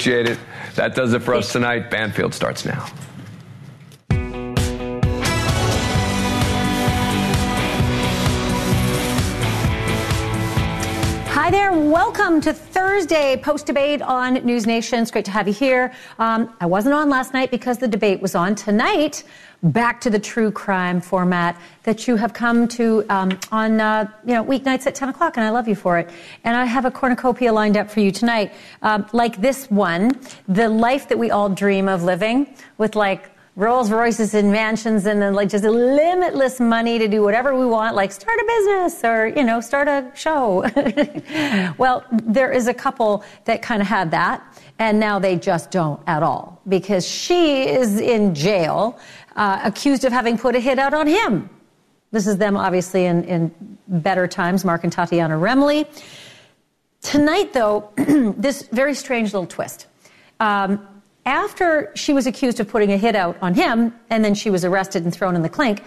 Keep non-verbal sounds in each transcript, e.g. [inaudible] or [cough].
Appreciate it. That does it for us tonight. Banfield starts now. Hi there. Welcome to Thursday post debate on News Nation. It's great to have you here. Um, I wasn't on last night because the debate was on. Tonight, back to the true crime format that you have come to um, on uh, you know weeknights at 10 o'clock, and I love you for it. And I have a cornucopia lined up for you tonight, um, like this one, the life that we all dream of living, with like Rolls Royces and mansions and then like just limitless money to do whatever we want, like start a business or, you know, start a show. [laughs] well, there is a couple that kind of had that and now they just don't at all because she is in jail, uh, accused of having put a hit out on him. This is them obviously in, in better times, Mark and Tatiana Remley. Tonight, though, [clears throat] this very strange little twist. Um, after she was accused of putting a hit out on him, and then she was arrested and thrown in the clink,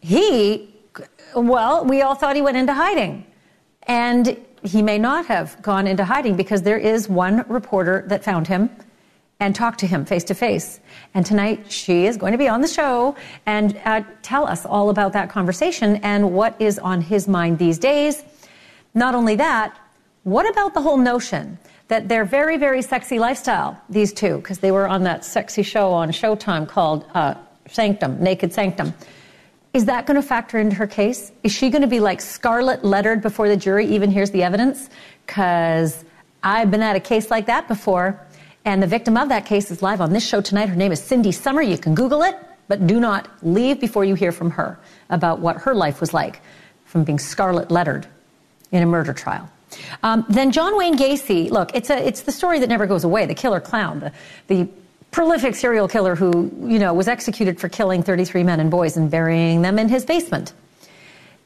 he, well, we all thought he went into hiding. And he may not have gone into hiding because there is one reporter that found him and talk to him face to face. And tonight she is going to be on the show and uh, tell us all about that conversation and what is on his mind these days. Not only that, what about the whole notion that they're very, very sexy lifestyle, these two, because they were on that sexy show on Showtime called uh, Sanctum, Naked Sanctum. Is that going to factor into her case? Is she going to be like scarlet lettered before the jury even hears the evidence? Because I've been at a case like that before, and the victim of that case is live on this show tonight. Her name is Cindy Sommer. You can Google it, but do not leave before you hear from her about what her life was like from being scarlet lettered in a murder trial. Um, then John Wayne Gacy, look, it's, a, it's the story that never goes away, the killer clown, the, the prolific serial killer who, you know, was executed for killing 33 men and boys and burying them in his basement.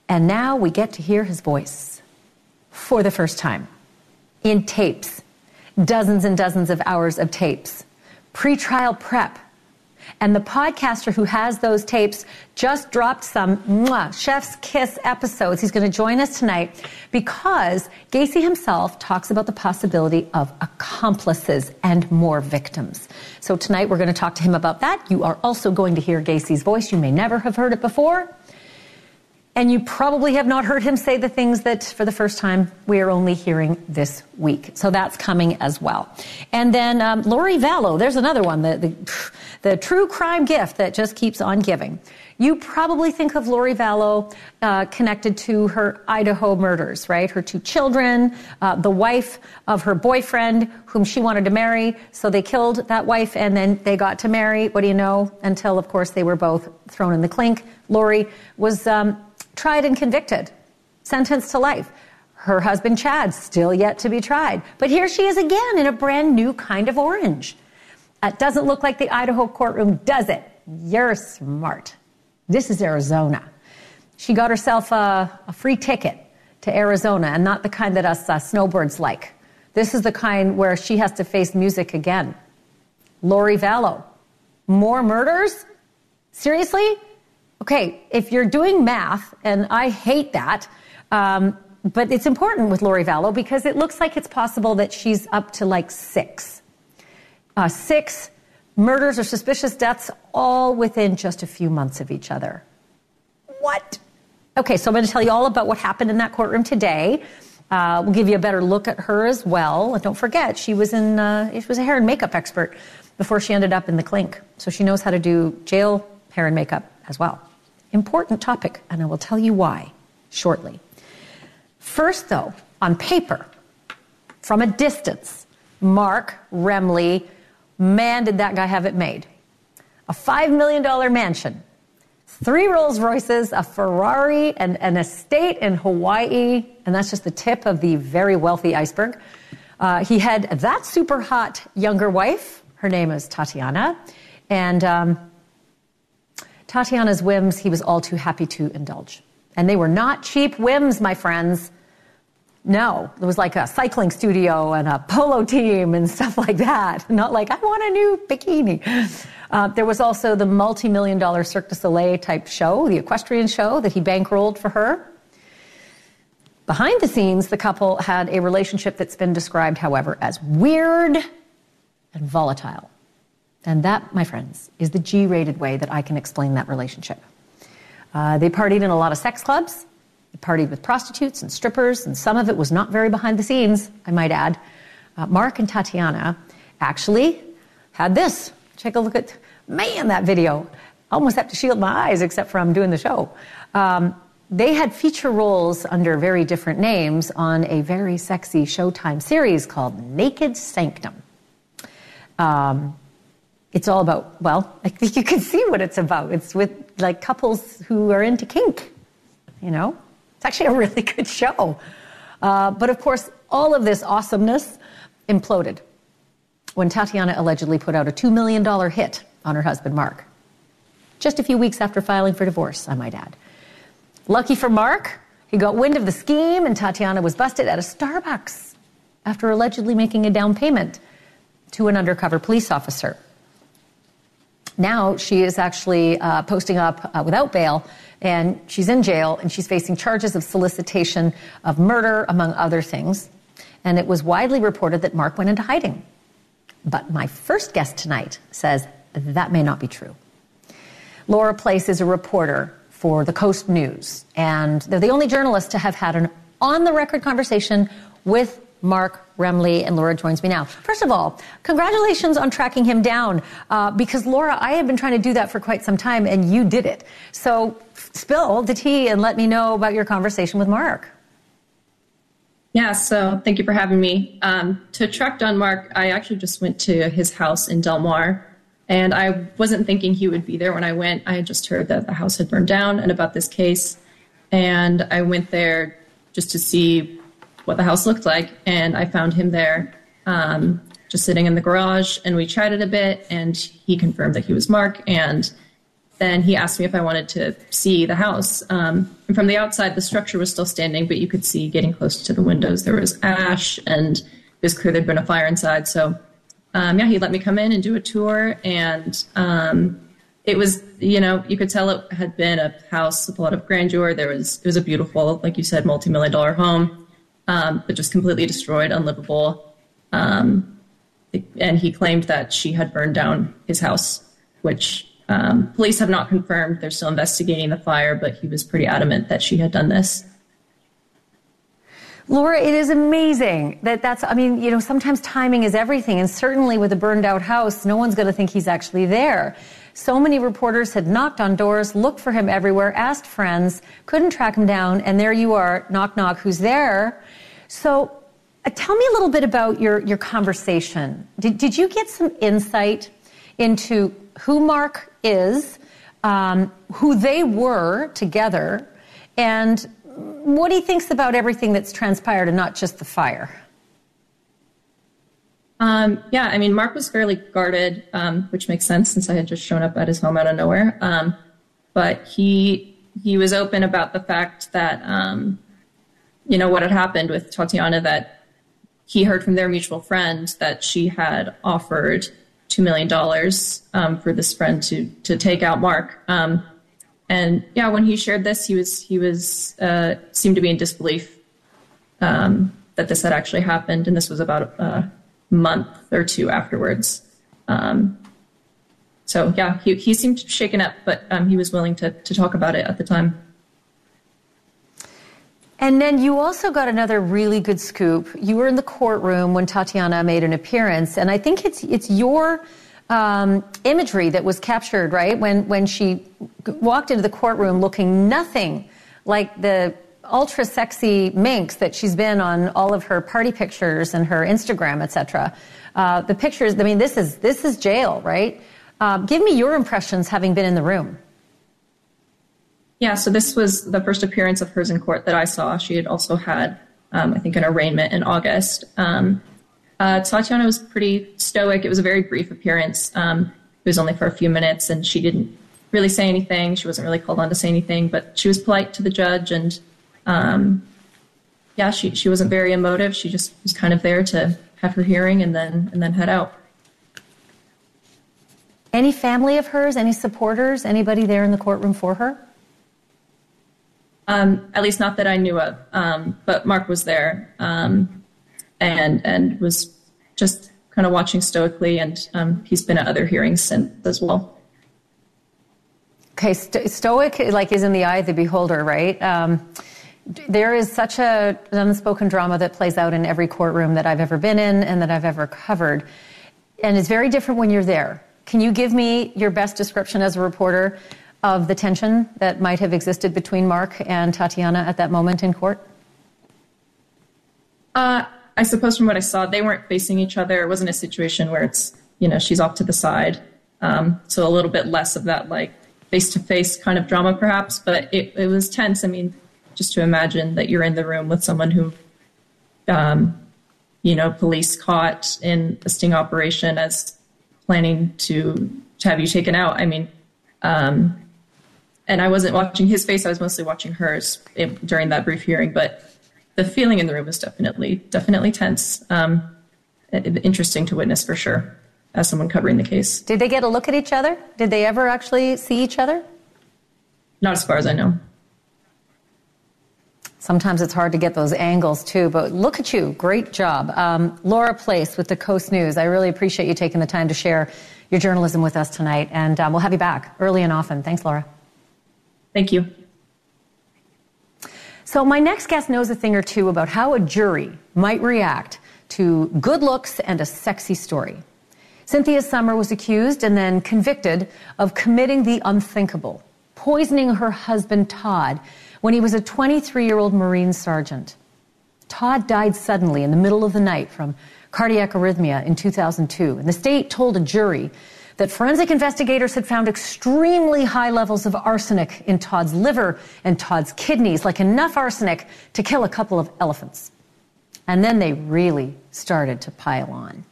And now we get to hear his voice for the first time in tapes, dozens and dozens of hours of tapes, pre-trial prep, and the podcaster who has those tapes just dropped some mwah, chef's kiss episodes. He's going to join us tonight because Gacy himself talks about the possibility of accomplices and more victims. So tonight we're going to talk to him about that. You are also going to hear Gacy's voice. You may never have heard it before. And you probably have not heard him say the things that for the first time we are only hearing this week. So that's coming as well. And then um, Lori Vallow, there's another one, the, the, the, true crime gift that just keeps on giving. You probably think of Lori Vallow uh, connected to her Idaho murders, right? Her two children, uh, the wife of her boyfriend, whom she wanted to marry. So they killed that wife and then they got to marry. What do you know? Until, of course, they were both thrown in the clink. Lori was um, tried and convicted, sentenced to life. Her husband, Chad, still yet to be tried. But here she is again in a brand new kind of orange. It doesn't look like the Idaho courtroom, does it? You're smart. This is Arizona. She got herself a, a free ticket to Arizona, and not the kind that us uh, snowbirds like. This is the kind where she has to face music again. Lori Vallow. More murders? Seriously? Okay, if you're doing math, and I hate that, um, but it's important with Lori Vallow because it looks like it's possible that she's up to like six. Uh, six murders or suspicious deaths, all within just a few months of each other. What? Okay, so I'm going to tell you all about what happened in that courtroom today. Uh, we'll give you a better look at her as well. And don't forget, she was in uh, she was a hair and makeup expert before she ended up in the clink, so she knows how to do jail hair and makeup as well. Important topic, and I will tell you why shortly. First, though, on paper, from a distance, Mark Remley, man, did that guy have it made. A $5 million mansion, three Rolls Royces, a Ferrari, and an estate in Hawaii, and that's just the tip of the very wealthy iceberg. Uh, he had that super hot younger wife. Her name is Tatiana. And um, Tatiana's whims, he was all too happy to indulge. And they were not cheap whims, my friends. No, it was like a cycling studio and a polo team and [laughs] stuff like that. Not like, I want a new bikini. Uh, there was also the multi million dollar Cirque du Soleil type show, the equestrian show that he bankrolled for her. Behind the scenes, the couple had a relationship that's been described, however, as weird and volatile. And that, my friends, is the G rated way that I can explain that relationship. Uh, they partied in a lot of sex clubs. They partied with prostitutes and strippers, and some of it was not very behind the scenes, I might add. Uh, Mark and Tatiana actually had this. Take a look at, man, that video. I almost have to shield my eyes, except for I'm doing the show. Um, they had feature roles under very different names on a very sexy Showtime series called Naked Sanctum. Um, it's all about, well, I think you can see what it's about. It's with like couples who are into kink, you know? It's actually a really [laughs] good show. Uh, but of course, all of this awesomeness imploded when Tatiana allegedly put out a $2 million hit on her husband, Mark. Just a few weeks after filing for divorce, I might add. Lucky for Mark, he got wind of the scheme, and Tatiana was busted at a Starbucks after allegedly making a down payment to an undercover police officer. Now she is actually uh, posting up uh, without bail, and she's in jail, and she's facing charges of solicitation of murder, among other things. And it was widely reported that Mark went into hiding. But my first guest tonight says that may not be true. Laura Place is a reporter for the Coast News. And they're the only journalists to have had an on the record conversation with Mark Remley, and Laura joins me now. First of all, congratulations on tracking him down, uh, because Laura, I have been trying to do that for quite some time, and you did it. So spill the tea and let me know about your conversation with Mark. Yeah, so thank you for having me. Um, to track down Mark, I actually just went to his house in Del Mar and I wasn't thinking he would be there when I went. I had just heard that the house had burned down and about this case. And I went there just to see what the house looked like. And I found him there, um, just sitting in the garage. And we chatted a bit. And he confirmed that he was Mark. And then he asked me if I wanted to see the house. Um, and from the outside, the structure was still standing, but you could see getting close to the windows, there was ash. And it was clear there'd been a fire inside. So um, yeah, he let me come in and do a tour, and um, it was, you know, you could tell it had been a house with a lot of grandeur. There was, it was a beautiful, like you said, multi-million dollar home, um, but just completely destroyed, unlivable. Um, and he claimed that she had burned down his house, which um, police have not confirmed. They're still investigating the fire, but he was pretty adamant that she had done this. Laura, it is amazing that that's, I mean, you know, sometimes timing is everything. And certainly with a burned out house, no one's going to think he's actually there. So many reporters had knocked on doors, looked for him everywhere, asked friends, couldn't track him down. And there you are, knock, knock, who's there? So uh, tell me a little bit about your, your conversation. Did, did you get some insight into who Mark is, um, who they were together, and what he thinks about everything that's transpired and not just the fire. Um, yeah, I mean, Mark was fairly guarded, um, which makes sense since I had just shown up at his home out of nowhere. Um, but he he was open about the fact that um, you know what had happened with Tatiana. That he heard from their mutual friend that she had offered two million dollars um, for this friend to to take out Mark. Um, and yeah, when he shared this, he was he was uh, seemed to be in disbelief that this had actually happened, and this was about a month or two afterwards. Um, so yeah, he he seemed shaken up, but um, he was willing to to talk about it at the time. And then you also got another really good scoop. You were in the courtroom when Tatiana made an appearance, and I think it's it's your um, imagery that was captured, right? When, when she walked into the courtroom looking nothing like the ultra sexy minx that she's been on all of her party pictures and her Instagram, etc. Uh, the pictures, I mean, this is, this is jail, right? Uh, give me your impressions having been in the room. Yeah, so this was the first appearance of hers in court that I saw. She had also had, um, I think, an arraignment in August. Um, Uh, Tatiana was pretty stoic. It was a very brief appearance. Um, it was only for a few minutes, and she didn't really say anything. She wasn't really called on to say anything, but she was polite to the judge, and um, yeah, she she wasn't very emotive. She just was kind of there to have her hearing and then and then head out. Any family of hers, any supporters, anybody there in the courtroom for her? Um, at least not that I knew of. Um, but Mark was there um, and and was just kind of watching stoically, and um, he's been at other hearings since as well. Okay, sto- stoic like is in the eye of the beholder, right? There is such a an unspoken drama that plays out in every courtroom that I've ever been in and that I've ever covered, and it's very different when you're there. Can you give me your best description as a reporter of the tension that might have existed between Mark and Tatiana at that moment in court? Uh, I suppose from what I saw, they weren't facing each other. It wasn't a situation where it's, you know, she's off to the side. Um, so a little bit less of that, like, face to face kind of drama, perhaps. But it, it was tense. I mean, just to imagine that you're in the room with someone who, um, you know, police caught in a sting operation as planning to, to have you taken out. I mean, um, and I wasn't watching his face; I was mostly watching hers during that brief hearing. But the feeling in the room was definitely, definitely tense. Um, interesting to witness for sure, as someone covering the case. Did they get a look at each other? Did they ever actually see each other? Not as far as I know. Sometimes it's hard to get those angles too, but look at you. Great job. Um, Laura Place with the Coast News. I really appreciate you taking the time to share your journalism with us tonight, and um, we'll have you back early and often. Thanks, Laura. Thank you. So, my next guest knows a thing or two about how a jury might react to good looks and a sexy story. Cynthia Sommer was accused and then convicted of committing the unthinkable, poisoning her husband Todd when he was a 23 year old Marine sergeant. Todd died suddenly in the middle of the night from cardiac arrhythmia in 2002, and the state told a jury that forensic investigators had found extremely high levels of arsenic in Todd's liver and Todd's kidneys, like enough arsenic to kill a couple of elephants. And then they really started to pile on.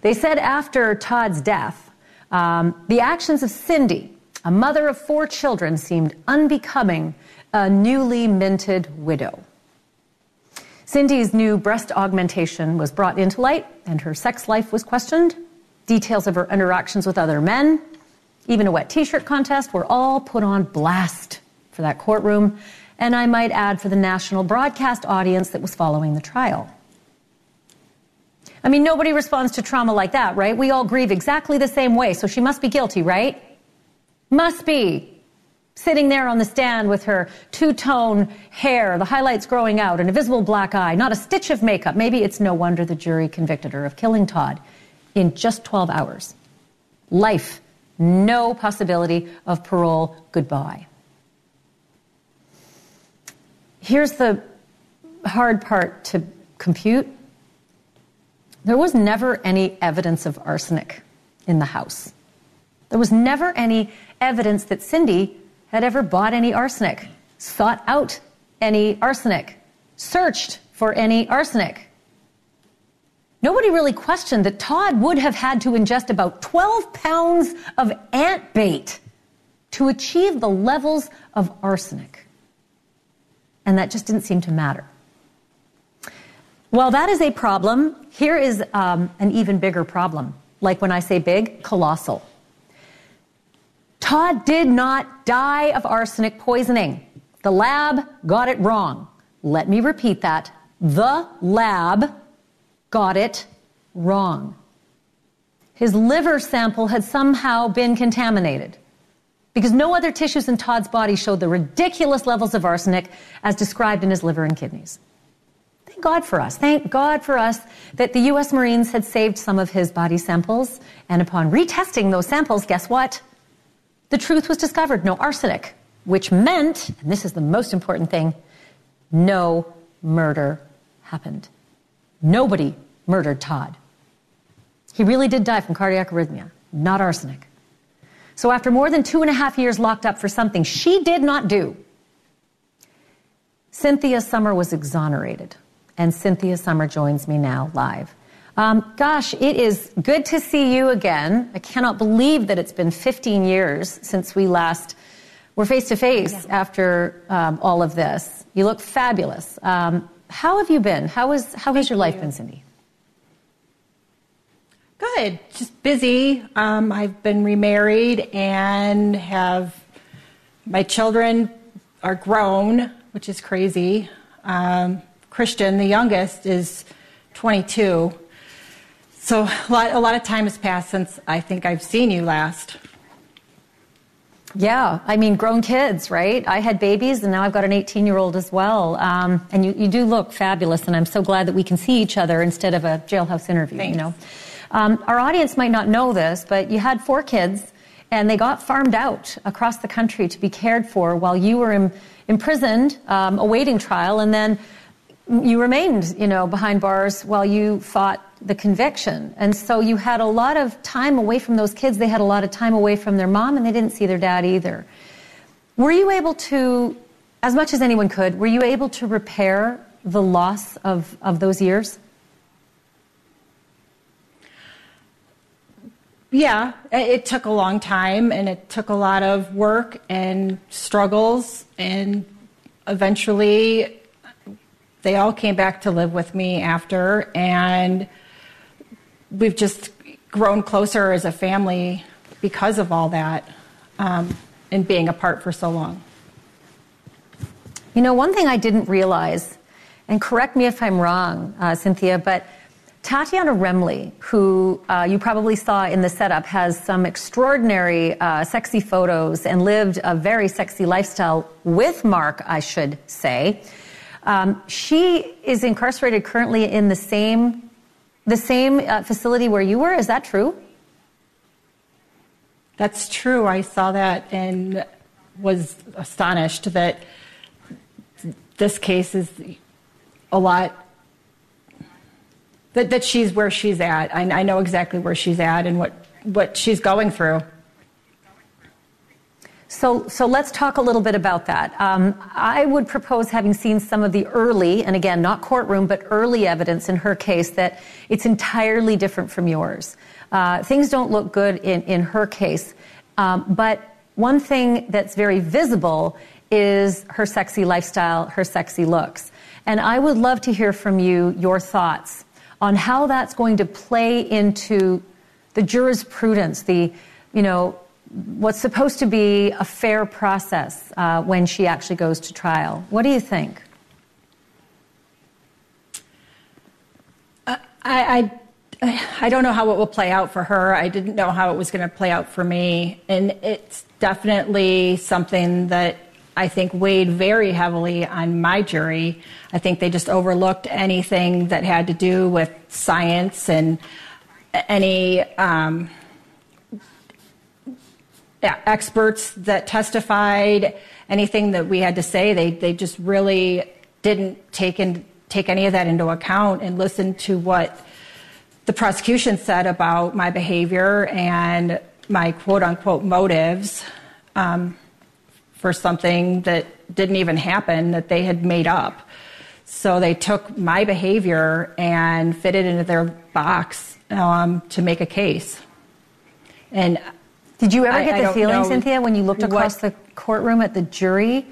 They said after Todd's death, um, the actions of Cindy, a mother of four children, seemed unbecoming a newly minted widow. Cindy's new breast augmentation was brought into light, and her sex life was questioned details of her interactions with other men, even a wet t shirt contest were all put on blast for that courtroom, and I might add for the national broadcast audience that was following the trial. I mean, nobody responds to trauma like that, right? We all grieve exactly the same way, so she must be guilty, right? Must be. Sitting there on the stand with her two tone hair, the highlights growing out, an invisible black eye, not a stitch of makeup. Maybe it's no wonder the jury convicted her of killing Todd in just 12 hours. Life, no possibility of parole, goodbye. Here's the hard part to compute there was never any evidence of arsenic in the house. There was never any evidence that Cindy had ever bought any arsenic, sought out any arsenic, searched for any arsenic. Nobody really questioned that Todd would have had to ingest about 12 pounds of ant bait to achieve the levels of arsenic. And that just didn't seem to matter. While that is a problem, here is um, an even bigger problem. Like when I say big, colossal. Todd did not die of arsenic poisoning. The lab got it wrong. Let me repeat that. The lab got it wrong. His liver sample had somehow been contaminated because no other tissues in Todd's body showed the ridiculous levels of arsenic as described in his liver and kidneys. Thank God for us. Thank God for us that the U.S. Marines had saved some of his body samples. And upon retesting those samples, guess what? The truth was discovered no arsenic, which meant, and this is the most important thing, no murder happened. Nobody murdered Todd. He really did die from cardiac arrhythmia, not arsenic. So after more than two and a half years locked up for something she did not do, Cynthia Sommer was exonerated. And Cynthia Sommer joins me now live. Um, gosh, it is good to see you again. I cannot believe that it's been 15 years since we last were face to face after um, all of this. You look fabulous. Um, how have you been? How, is, how has your life been, Cindy? Good. Just busy. Um, I've been remarried and have my children are grown, which is crazy. Um, Christian, the youngest, is 22. So a lot, a lot of time has passed since I think I've seen you last. Yeah, I mean, grown kids, right? I had babies, and now I've got an 18 year old as well. Um, and you, you do look fabulous, and I'm so glad that we can see each other instead of a jailhouse interview, Thanks. you know. Um, our audience might not know this, but you had four kids, and they got farmed out across the country to be cared for while you were in, imprisoned, um, awaiting trial, and then you remained, you know, behind bars while you fought the conviction. And so you had a lot of time away from those kids. They had a lot of time away from their mom, and they didn't see their dad either. Were you able to, as much as anyone could, were you able to repair the loss of, of those years? Yeah, it took a long time and it took a lot of work and struggles, and eventually they all came back to live with me after, and we've just grown closer as a family because of all that um, and being apart for so long. You know, one thing I didn't realize, and correct me if I'm wrong, uh, Cynthia, but Tatiana Remley, who uh, you probably saw in the setup, has some extraordinary uh, sexy photos and lived a very sexy lifestyle with Mark, I should say. Um, she is incarcerated currently in the same the same uh, facility where you were. Is that true? That's true. I saw that and was astonished that this case is a lot that, that she's where she's at. I, I know exactly where she's at and what, what she's going through. So, so let's talk a little bit about that. Um, I would propose, having seen some of the early, and again, not courtroom, but early evidence in her case, that it's entirely different from yours. Uh, things don't look good in, in her case. Um, but one thing that's very visible is her sexy lifestyle, her sexy looks. And I would love to hear from you your thoughts on how that's going to play into the jurisprudence, the, you know, what's supposed to be a fair process uh, when she actually goes to trial. What do you think? Uh, I, I, I don't know how it will play out for her. I didn't know how it was going to play out for me. And it's definitely something that I think weighed very heavily on my jury. I think they just overlooked anything that had to do with science and any. Um, experts that testified, anything that we had to say, they, they just really didn't take, in, take any of that into account and listen to what the prosecution said about my behavior and my quote unquote motives um, for something that didn't even happen that they had made up. So they took my behavior and fit it into their box um, to make a case. And did you ever get I, the feeling, Cynthia, when you looked across what, the courtroom at the jury?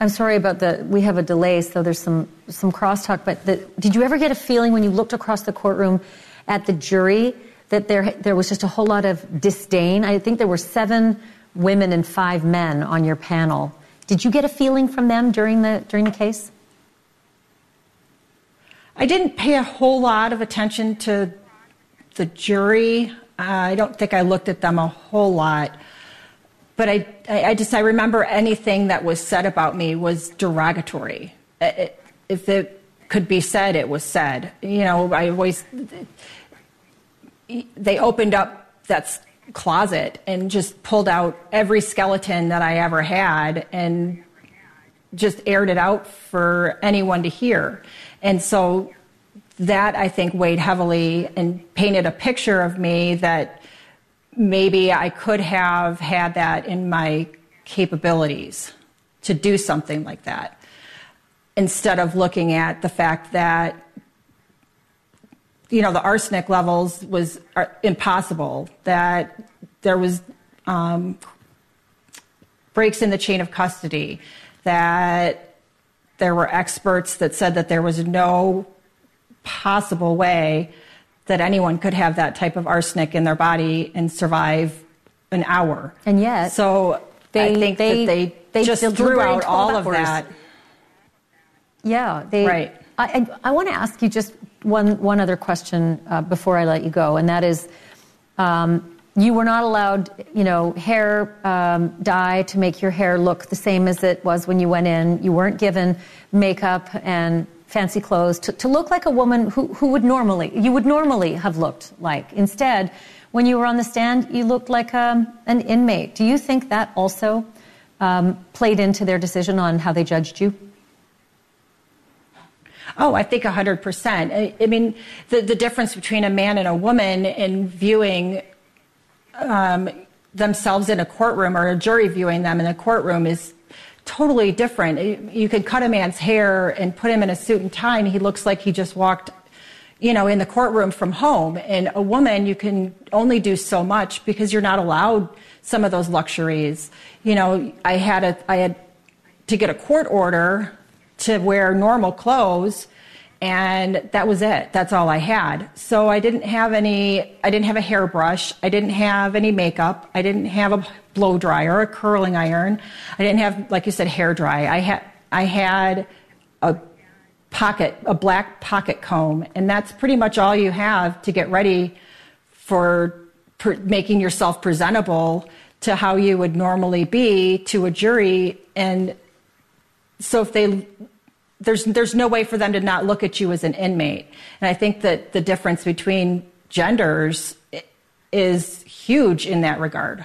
I'm sorry about the. We have a delay, so there's some some crosstalk. But the, did you ever get a feeling when you looked across the courtroom at the jury that there there was just a whole lot of disdain? I think there were seven women and five men on your panel. Did you get a feeling from them during the during the case? I didn't pay a whole lot of attention to the jury. I don't think I looked at them a whole lot. But I, I just, I remember anything that was said about me was derogatory. It, if it could be said, it was said. You know, I always, they opened up that closet and just pulled out every skeleton that I ever had and just aired it out for anyone to hear. And so that I think weighed heavily and painted a picture of me that maybe I could have had that in my capabilities to do something like that instead of looking at the fact that you know, the arsenic levels was uh, impossible. That there was um, breaks in the chain of custody. That there were experts that said that there was no possible way that anyone could have that type of arsenic in their body and survive an hour. And yet, so they, I think they, that they, they just threw out all of that. Yeah, they. Right. I, I, I want to ask you just one one other question uh, before I let you go, and that is, um, you were not allowed, you know, hair um, dye to make your hair look the same as it was when you went in. You weren't given makeup and fancy clothes to, to look like a woman who, who would normally you would normally have looked like. Instead, when you were on the stand, you looked like um, an inmate. Do you think that also um, played into their decision on how they judged you? Oh, I think 100%. I, I mean, the, the difference between a man and a woman in viewing um, themselves in a courtroom or a jury viewing them in a courtroom is totally different. You could cut a man's hair and put him in a suit and tie, and he looks like he just walked, you know, in the courtroom from home. And a woman, you can only do so much because you're not allowed some of those luxuries. You know, I had a, I had to get a court order to wear normal clothes and that was it that's all i had so i didn't have any i didn't have a hairbrush i didn't have any makeup i didn't have a blow dryer a curling iron. I didn't have like you said hair dry. I had i had a pocket a black pocket comb and that's pretty much all you have to get ready for making yourself presentable to how you would normally be to a jury. And so if they there's there's no way for them to not look at you as an inmate. And i think that the difference between genders is huge in that regard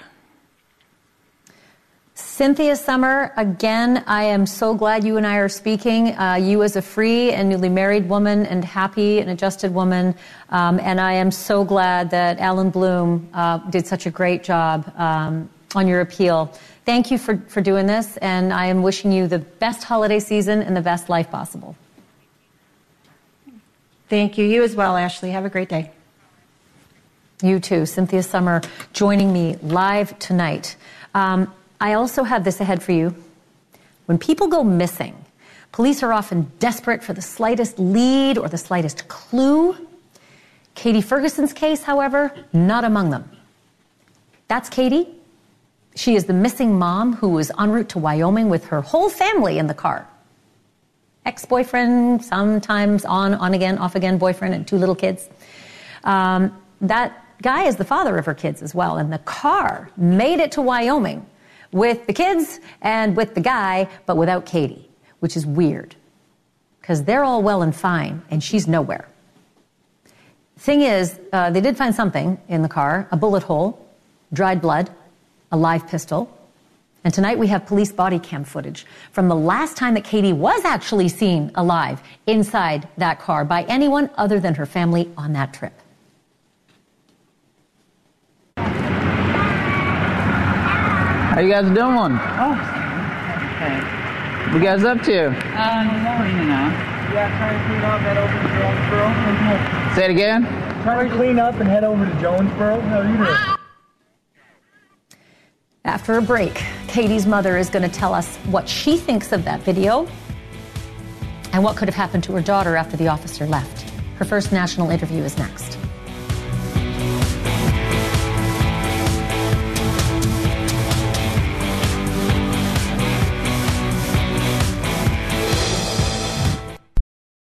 Cynthia Sommer, again, I am so glad you and I are speaking. Uh, you as a free and newly married woman and happy and adjusted woman. Um, and I am so glad that Allen Bloom uh, did such a great job um, on your appeal. Thank you for, for doing this, and I am wishing you the best holiday season and the best life possible. thank you you as well Ashleigh have a great day You too, Cynthia Sommer, joining me live tonight. Um, I also have this ahead for you. When people go missing, police are often desperate for the slightest lead or the slightest clue. Katie Ferguson's case, however, not among them. That's Katie. She is the missing mom who was en route to Wyoming with her whole family in the car. Ex boyfriend, sometimes on, on again, off again boyfriend, and two little kids. Um, that guy is the father of her kids as well, and the car made it to Wyoming with the kids and with the guy, but without Katie, which is weird because they're all well and fine, and she's nowhere. Thing is, uh, they did find something in the car a bullet hole, dried blood, a live pistol. And tonight we have police body cam footage from the last time that Katie was actually seen alive inside that car by anyone other than her family on that trip. How you guys doing? Oh, okay. What you guys up to? Um, cleaning up. Yeah, try and clean up, head over to Jonesboro. Say it again. Try to clean up and head over to Jonesboro. How are you doing? After a break, Katie's mother is going to tell us what she thinks of that video and what could have happened to her daughter after the officer left. Her first national interview is next.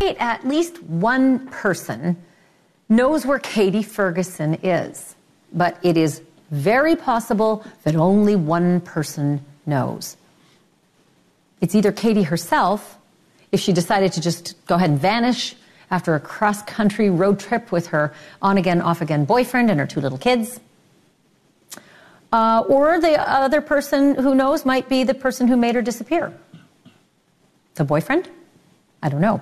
At least one person knows where Katie Ferguson is, but it is very possible that only one person knows. It's either Katie herself, if she decided to just go ahead and vanish after a cross country road trip with her on again, off again boyfriend and her two little kids. Uh, or the other person who knows might be the person who made her disappear. The boyfriend? I don't know.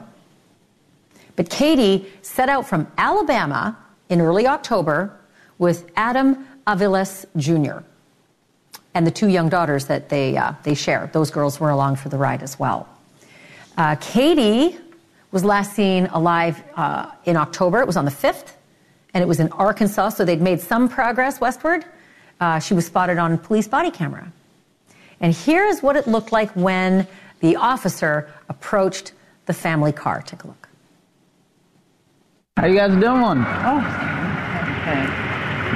But Katie set out from Alabama in early October with Adam Aviles Jr. and the two young daughters that they, uh, they share. Those girls were along for the ride as well. Uh, Katie was last seen alive uh, in October. It was on the 5th, and it was in Arkansas, so they'd made some progress westward. Uh, she was spotted on police body camera. And here's what it looked like when the officer approached the family car. Take a look. How you guys doing? Oh, okay.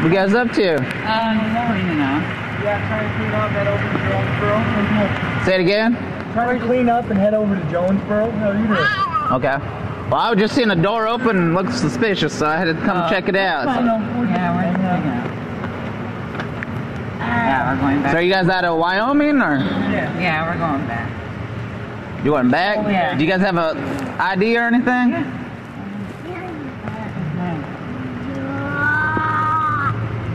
What you guys up to? Um, cleaning up. Yeah, trying to clean up, head over to Jonesboro. Say it again. Trying to clean up and head over to Jonesboro. How are you doing? Okay. Well, I was just seeing the door open and looked suspicious, so I had to come check it out. I So. We're Yeah, we're hanging out. Yeah, we're going back. so are you guys out of Wyoming or Yeah. Yeah, we're going back. you going back? Oh, yeah. Do you guys have a ID or anything? Arkansas.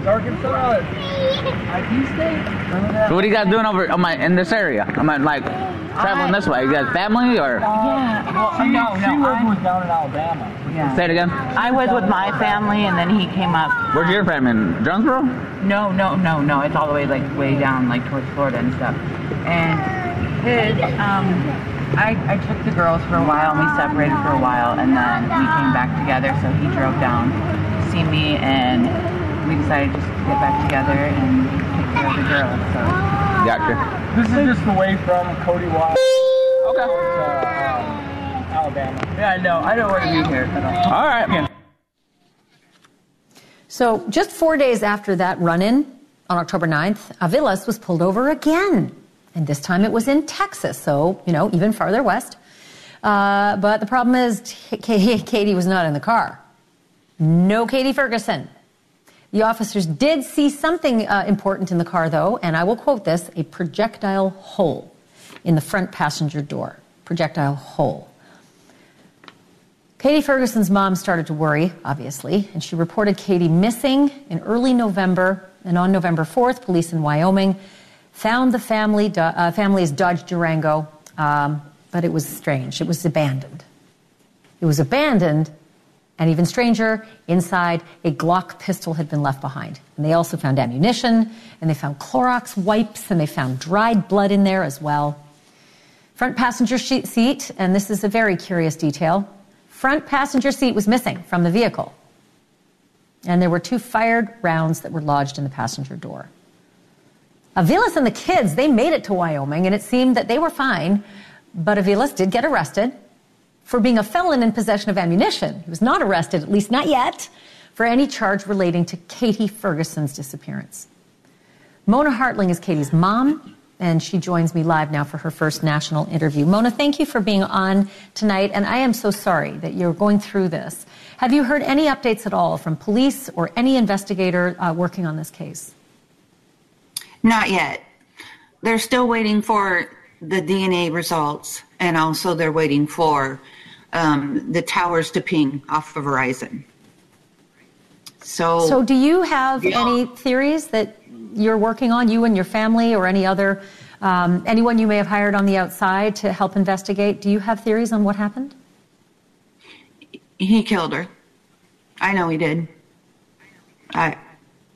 ID state? Remember that? So what are you guys doing over am I in this area? I'm I like traveling this way? You guys family or Yeah, well, She, no, she no, lived I, with down in Alabama. yeah. say it again? I was with my family, and then he came up. Where's your family? In Jonesboro? No, no, no, no. It's all the way like way down, like towards Florida and stuff. And his, um, I, I took the girls for a while, and we separated for a while, and then we came back together. So he drove down to see me, and we decided just to get back together and take care of the girls. So Gotcha. This is just the way from Cody Wild Okay. to uh, Alabama. yeah, no, I don't want to be here. All right. So, just four days after that run in on October 9th, Aviles was pulled over again. And this time it was in Texas, so, you know, even farther west. Uh, but the problem is, Katie, Katie was not in the car. No Katie Ferguson. The officers did see something uh, important in the car, though, and I will quote this a projectile hole in the front passenger door. Projectile hole. Katie Ferguson's mom started to worry, obviously, and she reported Katie missing in early November. And on November 4th, police in Wyoming found the family, uh, family's Dodge Durango, um, but it was strange. It was abandoned. It was abandoned, and even stranger, inside a Glock pistol had been left behind. And they also found ammunition, and they found Clorox wipes, and they found dried blood in there as well. Front passenger seat, and this is a very curious detail. Front passenger seat was missing from the vehicle. And there were two fired rounds that were lodged in the passenger door. Aviles and the kids, they made it to Wyoming, and it seemed that they were fine, but Aviles did get arrested for being a felon in possession of ammunition. He was not arrested, at least not yet, for any charge relating to Katie Ferguson's disappearance. Mona Hartling is Katie's mom, and she joins me live now for her first national interview. Mona, thank you for being on tonight, and I am so sorry that you're going through this. Have you heard any updates at all from police or any investigator uh, working on this case? Not yet. They're still waiting for the DNA results, and also they're waiting for um, the towers to ping off of Verizon. So, So, do you have Yeah. any theories that you're working on, you and your family, or any other, um, anyone you may have hired on the outside to help investigate? Do you have theories on what happened? he killed her. I know he did. I,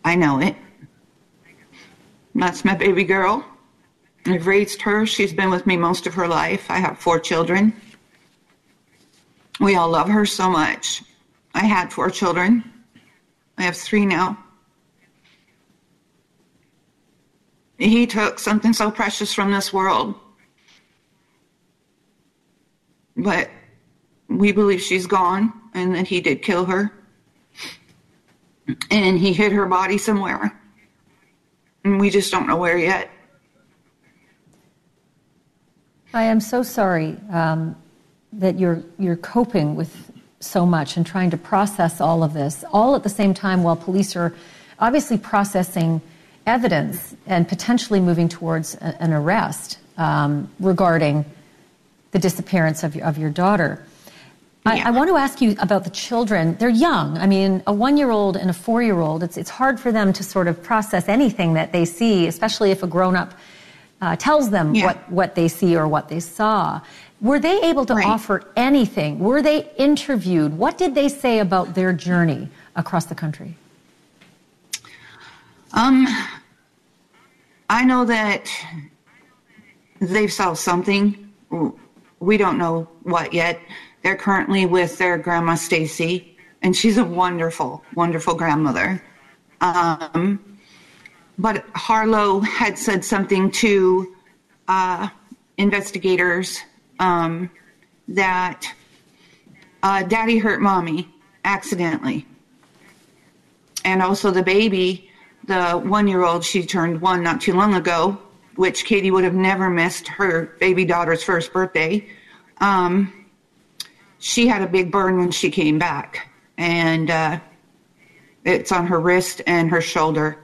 I know it. That's my baby girl. I've raised her. She's been with me most of her life. I have four children. We all love her so much. I had four children. I have three now. He took something so precious from this world. But we believe she's gone and that he did kill her. And he hid her body somewhere. And we just don't know where yet. I am so sorry um, that you're you're coping with so much and trying to process all of this, all at the same time while police are obviously processing evidence and potentially moving towards a, an arrest um, regarding the disappearance of your, of your daughter. I, I, want to ask you about the children. They're young. I mean, a one year old and a four year old, it's, it's hard for them to sort of process anything that they see, especially if a grown up uh, tells them yeah. what, what they see or what they saw. Were they able to right. offer anything? Were they interviewed? What did they say about their journey across the country? Um, I know that they've saw something. We don't know what yet. They're currently with their grandma Stacy, and she's a wonderful, wonderful grandmother. Um, but Harlow had said something to uh, investigators um, that uh, daddy hurt mommy accidentally. And also the baby, the one year old, she turned one not too long ago, which Katie would have never missed her baby daughter's first birthday. Um, she had a big burn when she came back, and uh, it's on her wrist and her shoulder.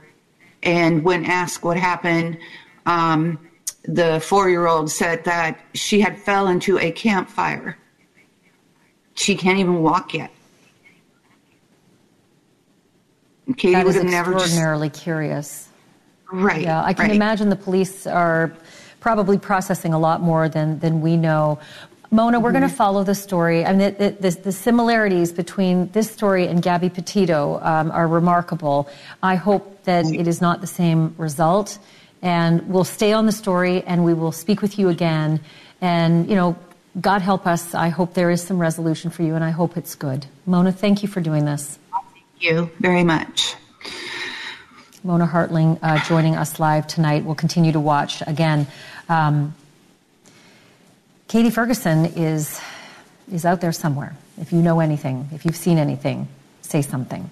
And when asked what happened, um, the four year old said that she had fell into a campfire. She can't even walk yet. Katie that is extraordinarily just... curious. Right. Yeah, I can right. imagine the police are probably processing a lot more than, than we know. Mona, we're mm-hmm. going to follow the story. I mean, the, the, the, similarities between this story and Gabby Petito um, are remarkable. I hope that it is not the same result. And we'll stay on the story and we will speak with you again. And, you know, God help us. I hope there is some resolution for you and I hope it's good. Mona, thank you for doing this. Thank you very much. Mona Hartling uh, joining us live tonight. We'll continue to watch again. Um, Katie Ferguson is is out there somewhere. If you know anything, if you've seen anything, say something.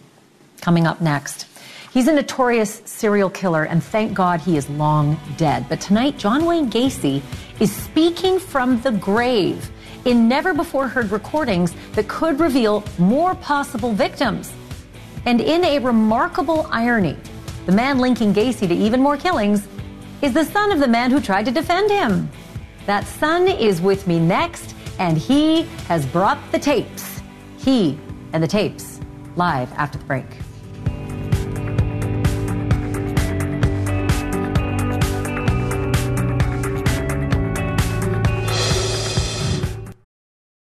Coming up next. He's a notorious serial killer, and thank God he is long dead. But tonight, John Wayne Gacy is speaking from the grave in never before heard recordings that could reveal more possible victims. And in a remarkable irony, the man linking Gacy to even more killings is the son of the man who tried to defend him. That son is with me next, and he has brought the tapes. He and the tapes, live after the break.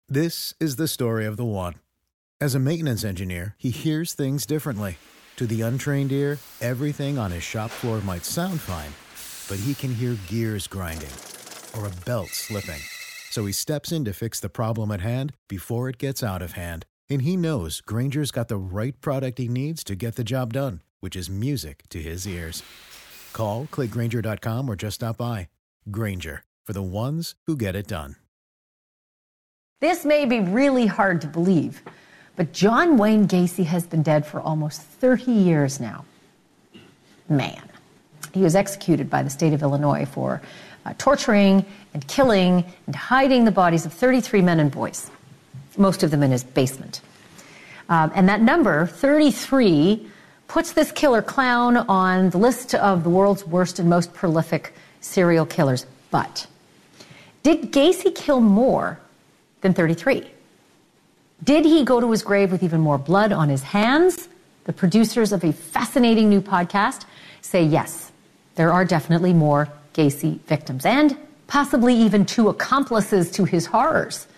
This is the story of the one. As a maintenance engineer, he hears things differently. To the untrained ear, everything on his shop floor might sound fine, but he can hear gears grinding or a belt slipping. So he steps in to fix the problem at hand before it gets out of hand. And he knows Grainger's got the right product he needs to get the job done, which is music to his ears. Call, clickgrainger.com, or just stop by. Granger, for the ones who get it done. This may be really hard to believe, but John Wayne Gacy has been dead for almost 30 years now. Man. He was executed by the state of Illinois for uh, torturing and killing and hiding the bodies of 33 men and boys, most of them in his basement. Um, and that number, 33, puts this killer clown on the list of the world's worst and most prolific serial killers. But did Gacy kill more than 33. Did he go to his grave with even more blood on his hands? The producers of a fascinating new podcast say yes, there are definitely more Gacy victims and possibly even two accomplices to his horrors.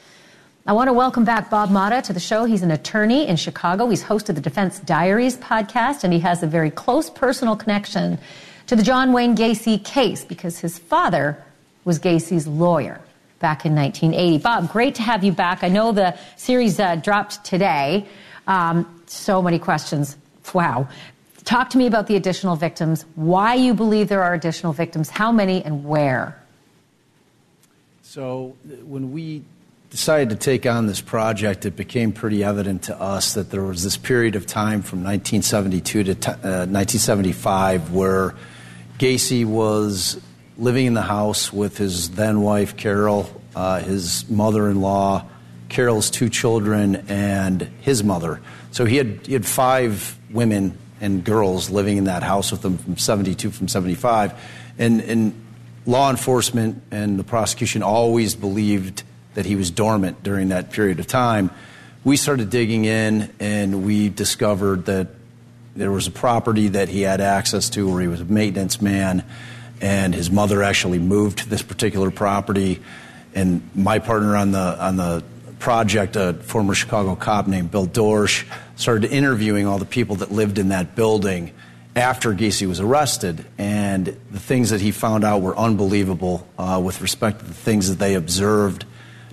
I want to welcome back Bob Motta to the show. He's an attorney in Chicago. He's host of the Defense Diaries podcast, and he has a very close personal connection to the John Wayne Gacy case because his father was Gacy's lawyer back in 1980. Bob, great to have you back. I know the series uh, dropped today. Um, so many questions. Wow. Talk to me about the additional victims, why you believe there are additional victims, how many, and where. So, when we decided to take on this project, it became pretty evident to us that there was this period of time from 1972 to uh, 1975 where Gacy was living in the house with his then wife, Carol, uh, his mother in law, Carol's two children, and his mother. So he had, he had five women and girls living in that house with them from 72, from 75. And, and law enforcement and the prosecution always believed that he was dormant during that period of time. we started digging in and we discovered that there was a property that he had access to where he was a maintenance man and his mother actually moved to this particular property and my partner on the on the project a former chicago cop named bill dorsch started interviewing all the people that lived in that building after Gacy was arrested, and the things that he found out were unbelievable uh, with respect to the things that they observed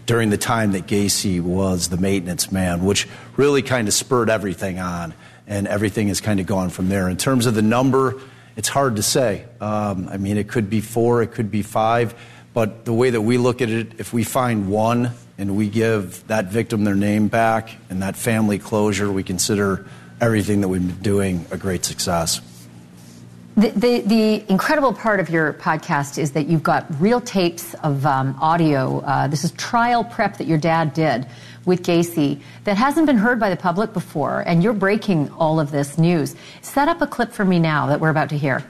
during the time that Gacy was the maintenance man, which really kind of spurred everything on, and everything has kind of gone from there. In terms of the number, it's hard to say. Um, I mean, it could be four, it could be five, but the way that we look at it, if we find one and we give that victim their name back and that family closure, we consider everything that we've been doing a great success. The, the, the, incredible part of your podcast is that you've got real tapes of um, audio. Uh, this is trial prep that your dad did with Gacy that hasn't been heard by the public before, and you're breaking all of this news. Set up a clip for me now that we're about to hear.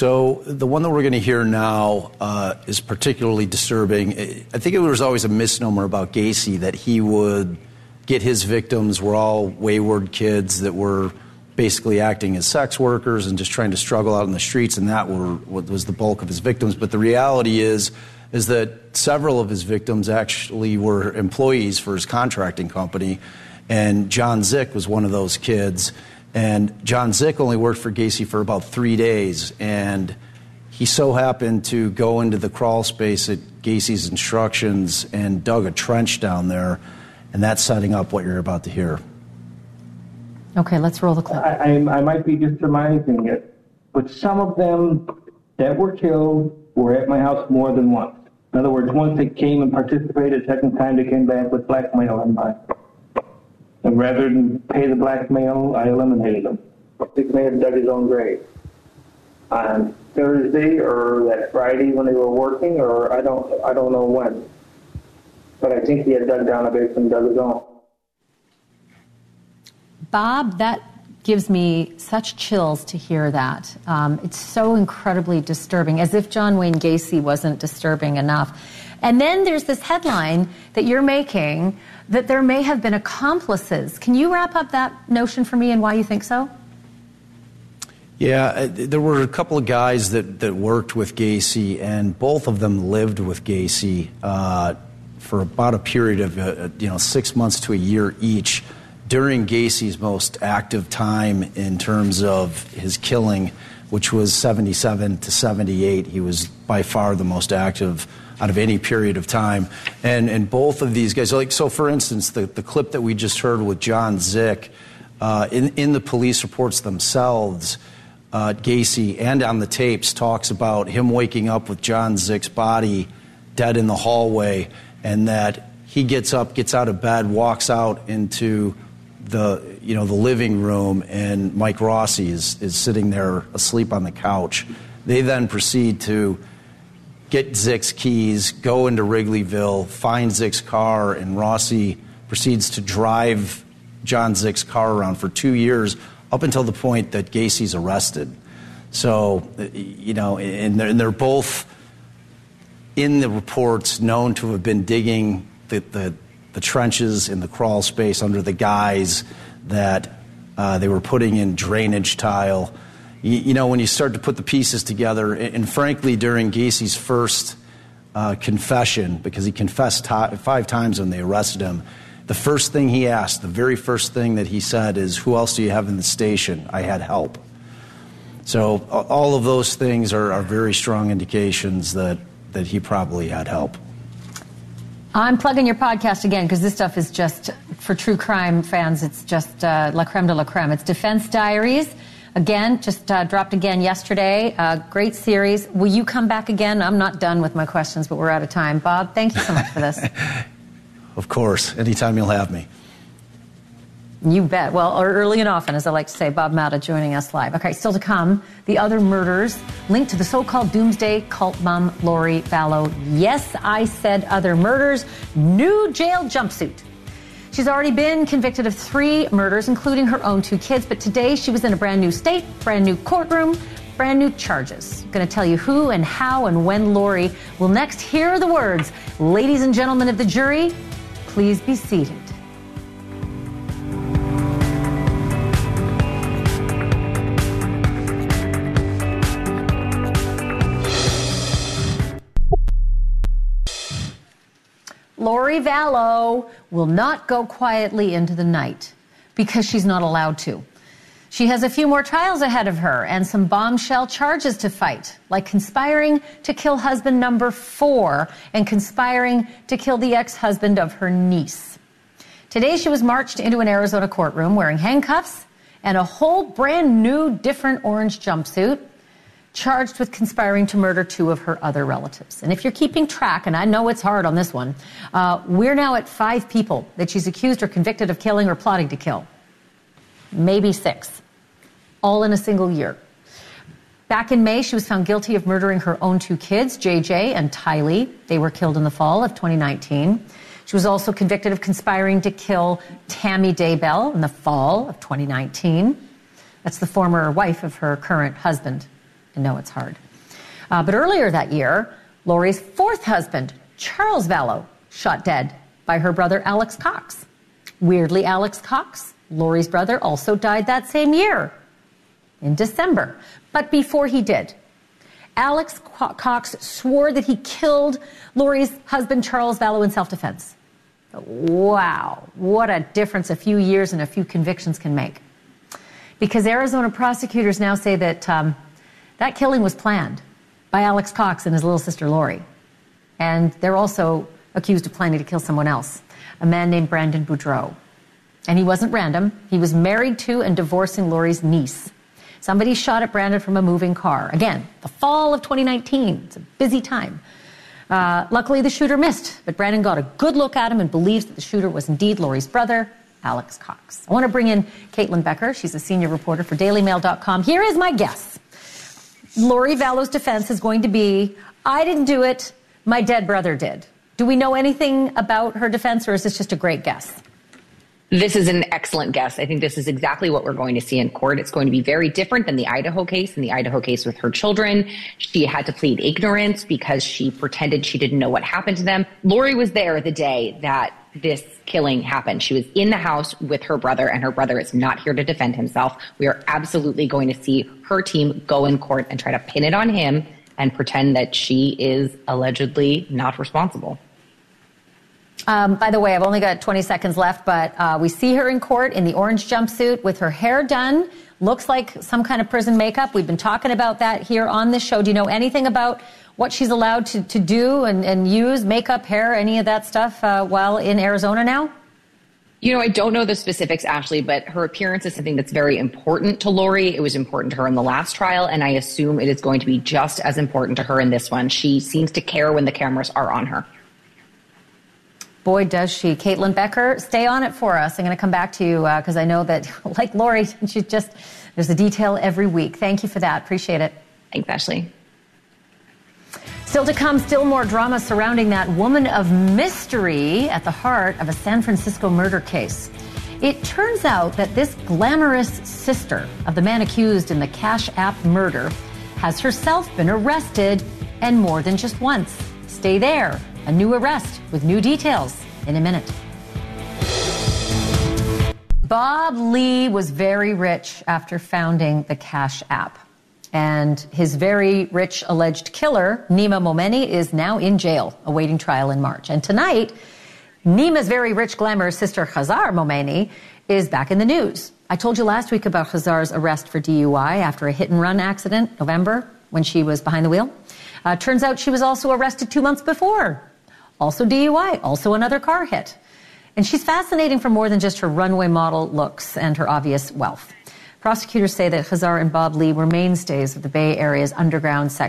So, the one that we're going to hear now uh, is particularly disturbing. I think it was always a misnomer about Gacy that he would get his victims were all wayward kids that were basically acting as sex workers and just trying to struggle out in the streets, and that were, was the bulk of his victims. But the reality is, is that several of his victims actually were employees for his contracting company, and John Szyc was one of those kids. And John Szyc only worked for Gacy for about three days, and he so happened to go into the crawl space at Gacy's instructions and dug a trench down there, and that's setting up what you're about to hear. Okay, let's roll the clip. I, I, I might be just surmising it, but some of them that were killed were at my house more than once. In other words, once they came and participated, second time they came back with blackmail in mind. And rather than pay the blackmail, I eliminated them. This man dug his own grave on Thursday or that Friday when they were working, or I don't, I don't know when. But I think he had dug down a bit and dug his own. Bob, that gives me such chills to hear that. Um, it's so incredibly disturbing, as if John Wayne Gacy wasn't disturbing enough. And then there's this headline that you're making that there may have been accomplices. Can you wrap up that notion for me and why you think so? Yeah, uh, there were a couple of guys that, that worked with Gacy, and both of them lived with Gacy uh, for about a period of uh, you know six months to a year each during Gacy's most active time in terms of his killing, which was 77 to 78, he was by far the most active out of any period of time. And, and both of these guys, like, so for instance, the, the clip that we just heard with John Szyc, uh, in, in the police reports themselves, uh, Gacy and on the tapes talks about him waking up with John Szyc's body dead in the hallway and that he gets up, gets out of bed, walks out into the you know the living room and Mike Rossi is, is sitting there asleep on the couch. They then proceed to get Szyc's keys, go into Wrigleyville, find Szyc's car, and Rossi proceeds to drive John Szyc's car around for two years up until the point that Gacy's arrested. So, you know, and they're, and they're both in the reports known to have been digging the, the the trenches in the crawl space under the guys that uh, they were putting in drainage tile. You, you, know, when you start to put the pieces together, and, and frankly, during Gacy's first uh, confession, because he confessed t- five times when they arrested him, the first thing he asked, the very first thing that he said is, Who else do you have in the station? I had help. So, all of those things are, are very strong indications that, that he probably had help. I'm plugging your podcast again because this stuff is just, for true crime fans, it's just uh, la creme de la creme. It's Defense Diaries. Again, just uh, dropped again yesterday. Uh, great series. Will you come back again? I'm not done with my questions, but we're out of time. Bob, thank you so much for this. [laughs] of course. Anytime you'll have me. You bet. Well, or early and often, as I like to say, Bob Motta joining us live. Okay, still to come, the other murders linked to the so-called doomsday cult mom Lori Vallow. Yes, I said other murders. New jail jumpsuit. She's already been convicted of three murders, including her own two kids, but today she was in a brand new state, brand new courtroom, brand new charges. Going to tell you who and how and when Lori will next hear the words. Ladies and gentlemen of the jury, please be seated. Lori Vallow will not go quietly into the night because she's not allowed to. She has a few more trials ahead of her and some bombshell charges to fight, like conspiring to kill husband number four and conspiring to kill the ex husband of her niece. Today, she was marched into an Arizona courtroom wearing handcuffs and a whole brand new, different orange jumpsuit, charged with conspiring to murder two of her other relatives. And if you're keeping track, and I know it's hard on this one, uh, we're now at five people that she's accused or convicted of killing or plotting to kill. Maybe six, all in a single year. Back in May, she was found guilty of murdering her own two kids, JJ and Tylee. They were killed in the fall of 2019. She was also convicted of conspiring to kill Tammy Daybell in the fall of 2019. That's the former wife of her current husband. I know it's hard. Uh, but earlier that year, Lori's fourth husband, Charles Vallow, shot dead by her brother Alex Cox. Weirdly, Alex Cox, Lori's brother, also died that same year in December. But before he did, Alex Cox swore that he killed Lori's husband, Charles Vallow, in self defense. Wow, what a difference a few years and a few convictions can make. Because Arizona prosecutors now say that um, that killing was planned by Alex Cox and his little sister Lori. And they're also accused of planning to kill someone else, a man named Brandon Boudreaux. And he wasn't random, he was married to and divorcing Lori's niece. Somebody shot at Brandon from a moving car. Again, the fall of 2019. It's a busy time. Uh, luckily, the shooter missed, but Brandon got a good look at him and believes that the shooter was indeed Lori's brother, Alex Cox. I want to bring in Caitlin Becker. She's a senior reporter for DailyMail.com. Here is my guess. Lori Vallow's defense is going to be, I didn't do it, my dead brother did. Do we know anything about her defense, or is this just a great guess? This is an excellent guess. I think this is exactly what we're going to see in court. It's going to be very different than the Idaho case. In the Idaho case with her children, she had to plead ignorance because she pretended she didn't know what happened to them. Lori was there the day that this killing happened. She was in the house with her brother, and her brother is not here to defend himself. We are absolutely going to see her team go in court and try to pin it on him and pretend that she is allegedly not responsible. Um, by the way, I've only got 20 seconds left, but uh, we see her in court in the orange jumpsuit with her hair done. Looks like some kind of prison makeup. We've been talking about that here on this show. Do you know anything about what she's allowed to, to do and, and use, makeup, hair, any of that stuff uh, while in Arizona now? You know, I don't know the specifics, Ashleigh, but her appearance is something that's very important to Lori. It was important to her in the last trial, and I assume it is going to be just as important to her in this one. She seems to care when the cameras are on her. Boy, does she. Caitlin Becker, stay on it for us. I'm going to come back to you because uh, I know that, [laughs] like Lori, [laughs] she just, there's a detail every week. Thank you for that. Appreciate it. Thanks, Ashleigh. Still to come, still more drama surrounding that woman of mystery at the heart of a San Francisco murder case. It turns out that this glamorous sister of the man accused in the Cash App murder has herself been arrested and more than just once. Stay there. A new arrest with new details in a minute. Bob Lee was very rich after founding the Cash App. And his very rich alleged killer, Nima Momeni, is now in jail awaiting trial in March. And tonight, Nima's very rich, glamorous sister, Khazar Momeni, is back in the news. I told you last week about Khazar's arrest for DUI after a hit and run accident, November, when she was behind the wheel. Uh, turns out she was also arrested two months before also DUI, also another car hit. And she's fascinating for more than just her runway model looks and her obvious wealth. Prosecutors say that Khazar and Bob Lee were mainstays of the Bay Area's underground sex